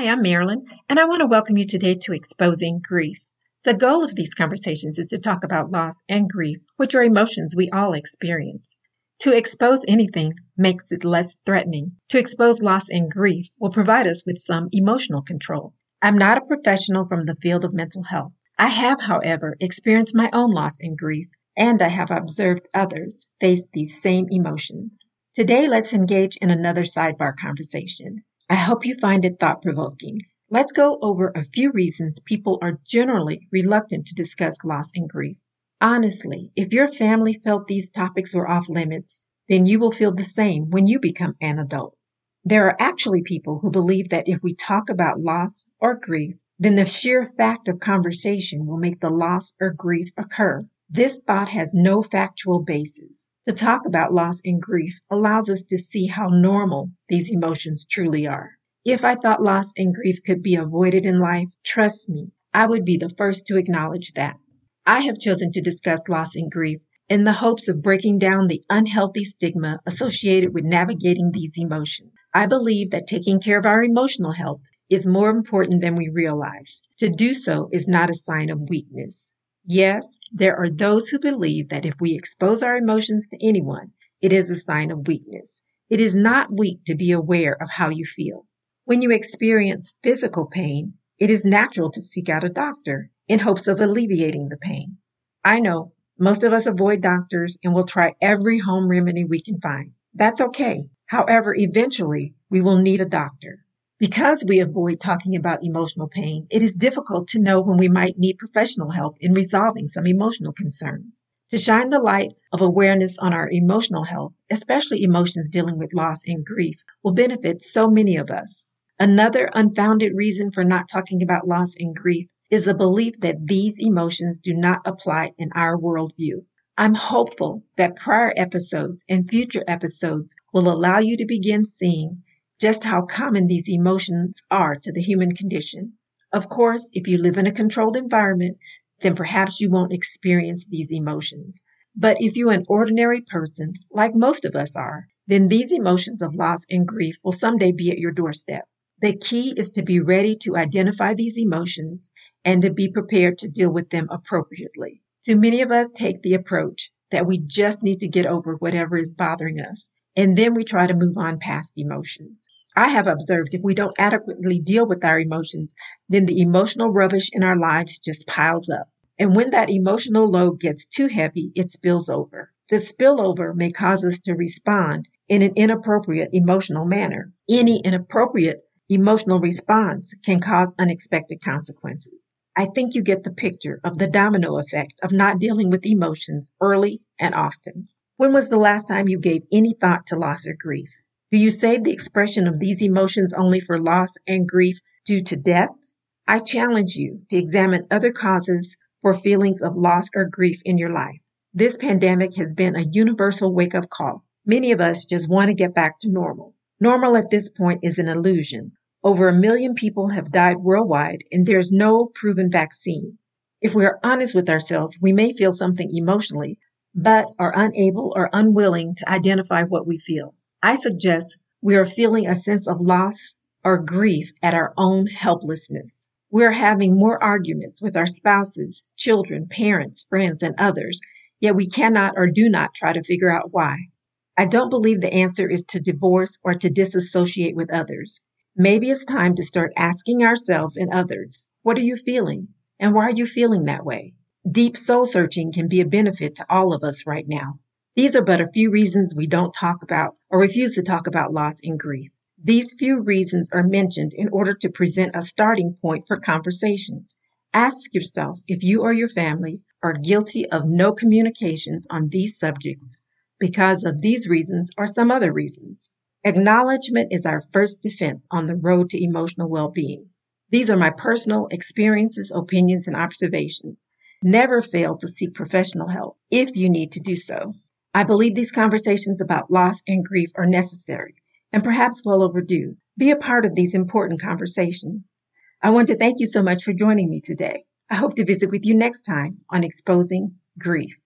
Hi, I'm Marilyn, and I want to welcome you today to Exposing Grief. The goal of these conversations is to talk about loss and grief, which are emotions we all experience. To expose anything makes it less threatening. To expose loss and grief will provide us with some emotional control. I'm not a professional from the field of mental health. I have, however, experienced my own loss and grief, and I have observed others face these same emotions. Today, let's engage in another sidebar conversation. I hope you find it thought provoking. Let's go over a few reasons people are generally reluctant to discuss loss and grief. Honestly, if your family felt these topics were off limits, then you will feel the same when you become an adult. There are actually people who believe that if we talk about loss or grief, then the sheer fact of conversation will make the loss or grief occur. This thought has no factual basis. To talk about loss and grief allows us to see how normal these emotions truly are. If I thought loss and grief could be avoided in life, trust me, I would be the first to acknowledge that. I have chosen to discuss loss and grief in the hopes of breaking down the unhealthy stigma associated with navigating these emotions. I believe that taking care of our emotional health is more important than we realize. To do so is not a sign of weakness. Yes, there are those who believe that if we expose our emotions to anyone, it is a sign of weakness. It is not weak to be aware of how you feel. When you experience physical pain, it is natural to seek out a doctor in hopes of alleviating the pain. I know most of us avoid doctors and will try every home remedy we can find. That's okay. However, eventually we will need a doctor. Because we avoid talking about emotional pain, it is difficult to know when we might need professional help in resolving some emotional concerns. To shine the light of awareness on our emotional health, especially emotions dealing with loss and grief, will benefit so many of us. Another unfounded reason for not talking about loss and grief is a belief that these emotions do not apply in our worldview. I'm hopeful that prior episodes and future episodes will allow you to begin seeing just how common these emotions are to the human condition. Of course, if you live in a controlled environment, then perhaps you won't experience these emotions. But if you're an ordinary person, like most of us are, then these emotions of loss and grief will someday be at your doorstep. The key is to be ready to identify these emotions and to be prepared to deal with them appropriately. Too many of us take the approach that we just need to get over whatever is bothering us, and then we try to move on past emotions. I have observed if we don't adequately deal with our emotions, then the emotional rubbish in our lives just piles up. And when that emotional load gets too heavy, it spills over. The spillover may cause us to respond in an inappropriate emotional manner. Any inappropriate emotional response can cause unexpected consequences. I think you get the picture of the domino effect of not dealing with emotions early and often. When was the last time you gave any thought to loss or grief? Do you save the expression of these emotions only for loss and grief due to death? I challenge you to examine other causes for feelings of loss or grief in your life. This pandemic has been a universal wake up call. Many of us just want to get back to normal. Normal at this point is an illusion. Over a million people have died worldwide, and there's no proven vaccine. If we are honest with ourselves, we may feel something emotionally, but are unable or unwilling to identify what we feel. I suggest we are feeling a sense of loss or grief at our own helplessness. We are having more arguments with our spouses, children, parents, friends, and others, yet we cannot or do not try to figure out why. I don't believe the answer is to divorce or to disassociate with others. Maybe it's time to start asking ourselves and others, what are you feeling? And why are you feeling that way? Deep soul searching can be a benefit to all of us right now. These are but a few reasons we don't talk about or refuse to talk about loss and grief. These few reasons are mentioned in order to present a starting point for conversations. Ask yourself if you or your family are guilty of no communications on these subjects because of these reasons or some other reasons. Acknowledgement is our first defense on the road to emotional well-being. These are my personal experiences, opinions, and observations. Never fail to seek professional help if you need to do so. I believe these conversations about loss and grief are necessary and perhaps well overdue. Be a part of these important conversations. I want to thank you so much for joining me today. I hope to visit with you next time on Exposing Grief.